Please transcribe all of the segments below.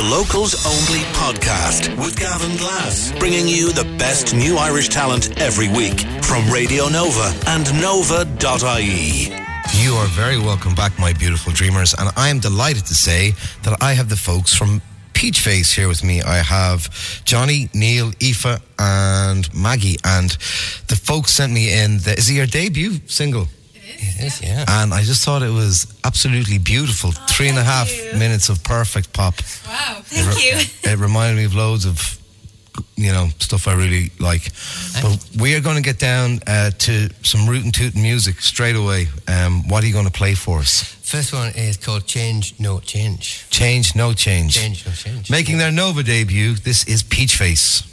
the Locals Only podcast with Gavin Glass, bringing you the best new Irish talent every week from Radio Nova and nova.ie. You are very welcome back, my beautiful dreamers, and I am delighted to say that I have the folks from Peachface here with me. I have Johnny, Neil, Aoife, and Maggie, and the folks sent me in. The, is it your debut single? It is, yeah. And I just thought it was absolutely beautiful. Three and a half you. minutes of perfect pop. Wow, thank you. It reminded me of loads of, you know, stuff I really like. But we are going to get down uh, to some root and tootin' music straight away. Um, what are you going to play for us? First one is called Change No Change. Change, no change. Change No Change. Making their Nova debut, this is Peachface.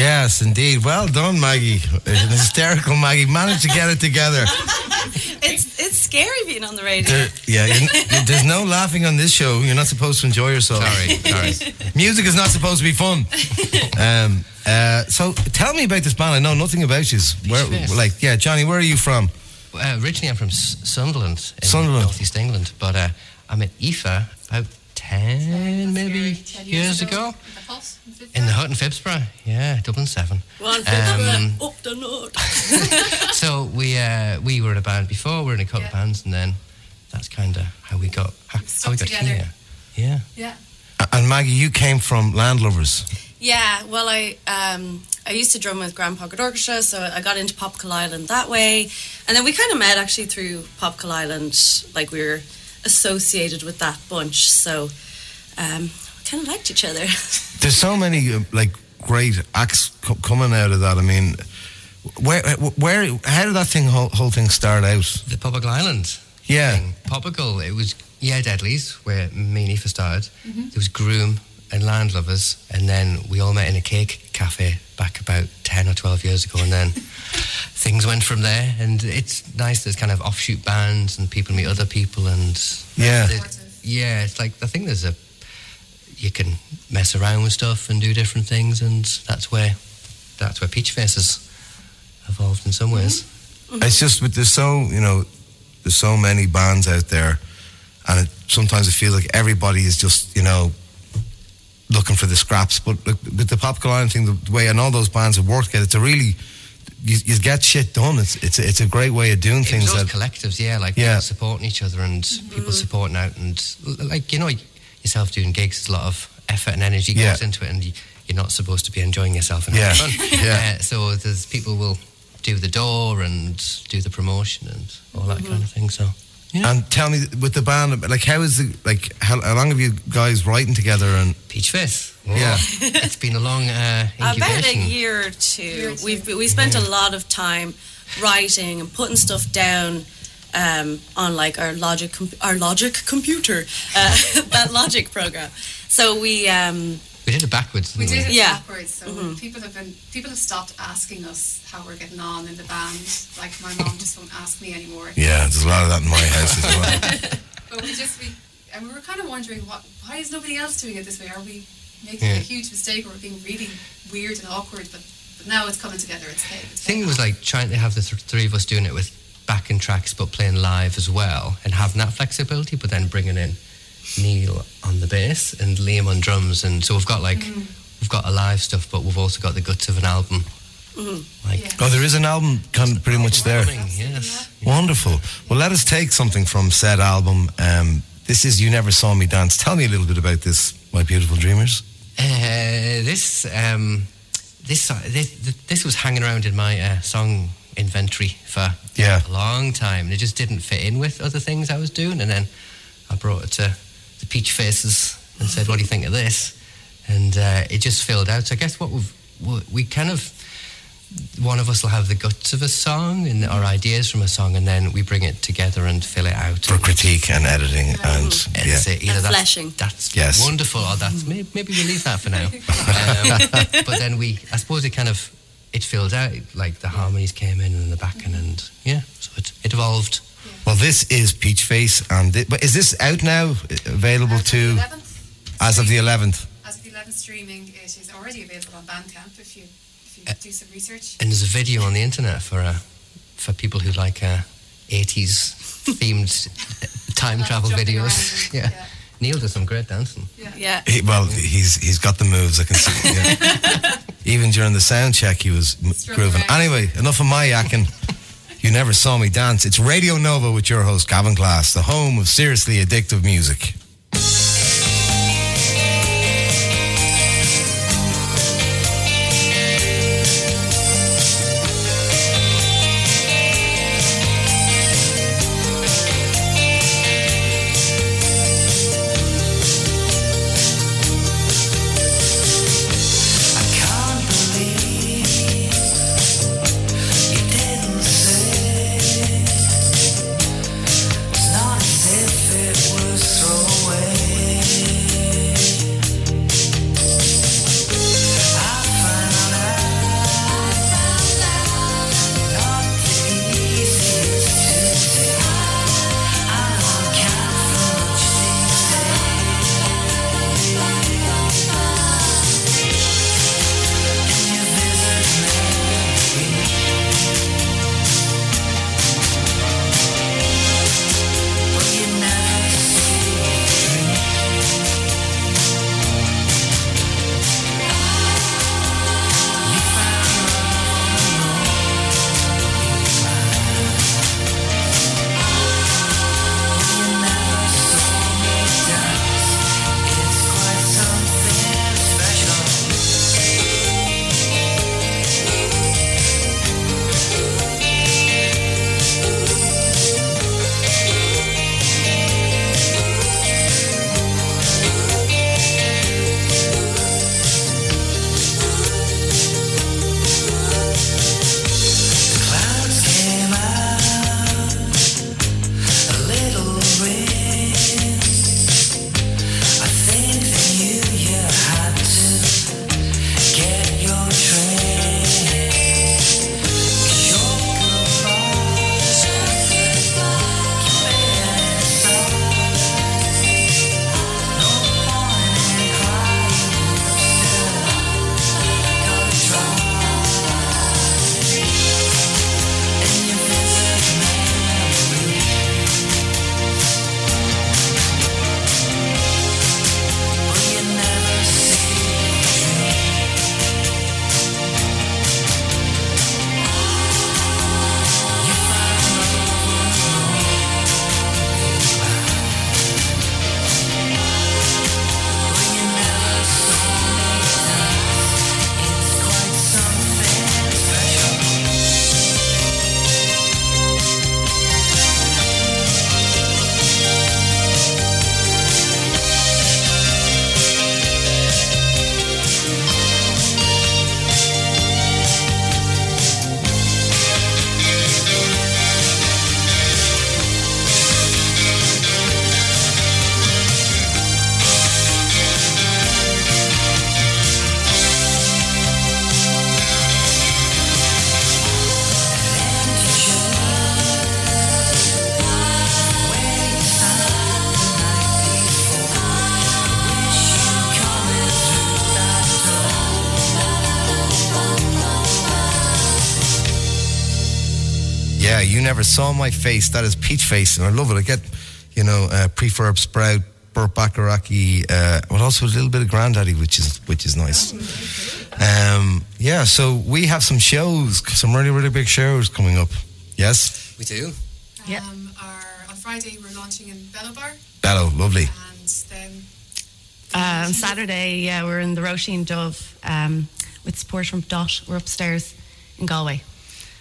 Yes, indeed. Well done, Maggie. An hysterical Maggie managed to get it together. It's it's scary being on the radio. There, yeah, you, you- there's no laughing on this show. You're not supposed to enjoy yourself. Sorry, sorry. Music is not supposed to be fun. Um, uh, so tell me about this band. I know nothing about you. Where, like, yeah, Johnny, where are you from? Uh, originally, I'm from S- Sunderland, in Sunderland. northeast England, but uh, I met Aoife about 10 maybe Ten years ago The Pulse in in the hut in Phibsborough. Yeah, Dublin 7. One Um, up the north. So we uh, we were in a band before, we were in a couple of bands, and then that's kind of how we got how, how we got together. here. Yeah. Yeah. And Maggie, you came from Landlovers. Yeah, well, I um, I used to drum with Grand Pocket Orchestra, so I got into Popical Island that way, and then we kind of met actually through Popical Island. Like we were associated with that bunch, so um, kind of liked each other. There's so many uh, like great acts co- coming out of that. I mean, where, where, how did that thing whole, whole thing start out? The Popical Island. Yeah. thing. Popical, it was, yeah, Deadlies, where me and Aoife started. There was Groom and Landlovers, and then we all met in a cake cafe back about 10 or 12 years ago, and then things went from there. And it's nice, there's kind of offshoot bands, and people meet other people, and Yeah. yeah, it's like, I think there's a, you can mess around with stuff and do different things, and that's where, that's where Peachface has evolved in some ways. Mm-hmm. It's just, but there's so, you know, there's so many bands out there, and it, sometimes I feel like everybody is just, you know, looking for the scraps. But like, with the Pop Line thing, the way and all those bands have worked together, it's a really, you, you get shit done. It's it's a, it's a great way of doing It things. was those That, collectives, yeah, like Yeah. people supporting each other and people supporting out, and like you know yourself doing gigs, there's a lot of effort and energy Yeah. goes into it, and you, you're not supposed to be enjoying yourself and Yeah. having fun. Yeah. Uh, so there's people will do the door and do the promotion and all that kind of thing. So yeah, and tell me, with the band, like, how is it? Like, how, how long have you guys writing together? And Peachface. Oh, Yeah. it's been a long uh, incubation. About a year or two. Year or two. We've we spent a lot of time writing and putting stuff down um, on like our logic com- our logic computer uh, that logic program. So we um, We did it backwards. We didn't did it Yeah. backwards, so mm-hmm. people have been people have stopped asking us how we're getting on in the band. Like my mom just won't ask me anymore. yeah, there's a lot of that in my house as well. But we just we and we were kind of wondering what why is nobody else doing it this way? Are we making Yeah. a huge mistake or being really weird and awkward? But but now it's coming together. It's okay. It's thing was like trying to have the th- three of us doing it with backing tracks but playing live as well and having that flexibility but then bringing in Neil on the bass and Liam on drums and so we've got like we've got a live stuff but we've also got the guts of an album like Yeah. Oh, there is an album kind of pretty much there. coming, yes Wonderful. Well, let us take something from said album. Um, this is You Never Saw Me Dance. Tell me a little bit about this, my beautiful dreamers. Uh, this um, this, uh, this this was hanging around in my uh, song inventory for Yeah. a long time and it just didn't fit in with other things I was doing and then I brought it to the Peachfaces and said what do you think of this and uh, it just filled out so I guess what we've we- we kind of one of us will have the guts of a song and our ideas from a song and then we bring it together and fill it out For critique and editing. And and yeah. say either And that's, fleshing. that's Yes. wonderful or that's maybe, maybe we'll leave that for now um, but then we I suppose it kind of it filled out like the harmonies came in and the backing and yeah so it, it evolved Well, this is Peachface. And thi- but is this out now? Available As of to 11th, as of the 11th? as of the 11th streaming, it is already available on Bandcamp if you if you Uh, do some research. and there's a video on the internet for uh, for people who like uh, 80s themed time Uh, travel videos around, yeah. yeah. Neil does some great dancing Yeah. yeah. He, well, he's he's got the moves. I can see. Yeah. Even during the sound check, he was m- grooving. around. Anyway, enough of my yakking. You never saw me dance. It's Radio Nova with your host Gavin Glass, the home of seriously addictive music. Never saw my face. That is Peachface, and I love it. I get, you know, uh, prefab sprout, Burt Bacharach-y, uh, but also a little bit of Grandaddy, which is which is nice. Um, yeah, so we have some shows, some really really big shows coming up. Yes, We do. Yeah. Um, our, on Friday, we're launching in Bello Bar, Bello, lovely. and then Uh, on Saturday, yeah, we're in the Róisín Dubh um, with support from Dot. We're upstairs in Galway.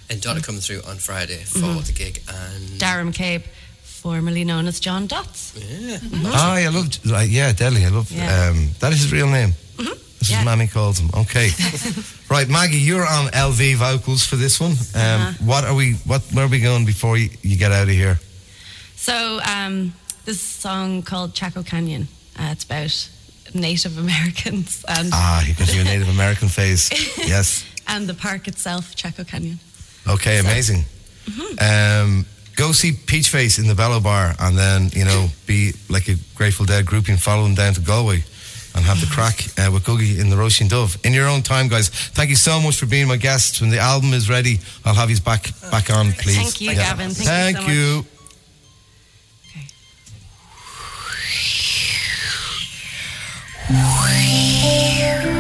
And Donna coming through on Friday for Mm-hmm. the gig. And Darren Cape, formerly known as John Dots. yeah, Ah, I love, like, yeah, Deli. I love. Yeah. Um, that is his real name. This Yeah. is Mammy calls him. Okay, right, Maggie, you're on LV vocals for this one. Um, Uh-huh. What are we? What? Where are we going before you, you get out of here? So, um, this song called Chaco Canyon. Uh, it's about Native Americans and, Ah, you got your Native American face. Yes. and the park itself, Chaco Canyon. Okay, amazing. Mm-hmm. Um, go see Peachface in the Bello Bar, and then you know be like a Grateful Dead groupie and follow them down to Galway. And have the crack uh, with Googie in the Róisín Dubh in your own time, guys. Thank you so much for being my guests. When the album is ready, I'll have you back back on, please. Thank you, Gavin. Thank you so much. you. Okay.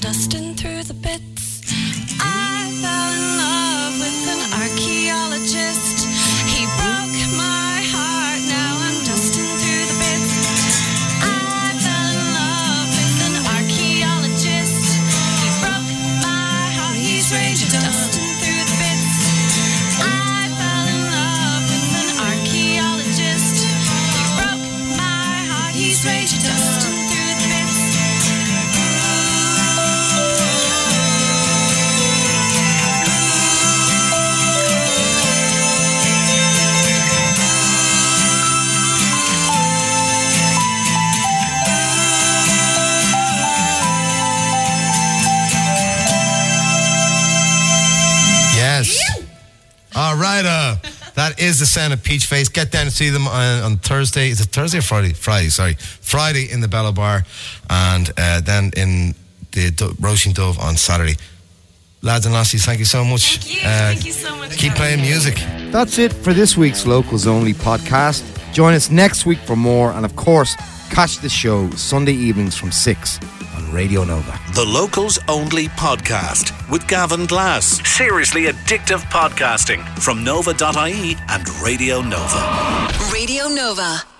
Dusting through is the sound of Peachface. Get down and see them on, on Thursday. Is it Thursday or Friday? Friday, sorry. Friday in the Bello Bar and uh, then in the Do- Róisín Dubh on Saturday. Lads and lassies, thank you so much. Thank you. Uh, Thank you so much. Keep playing me. music. That's it for this week's Locals Only podcast. Join us next week for more, and of course, catch the show Sunday evenings from 6 on Radio Nova. The Locals Only Podcast with Gavin Glass. Seriously addictive podcasting from nova.ie and Radio Nova. Radio Nova.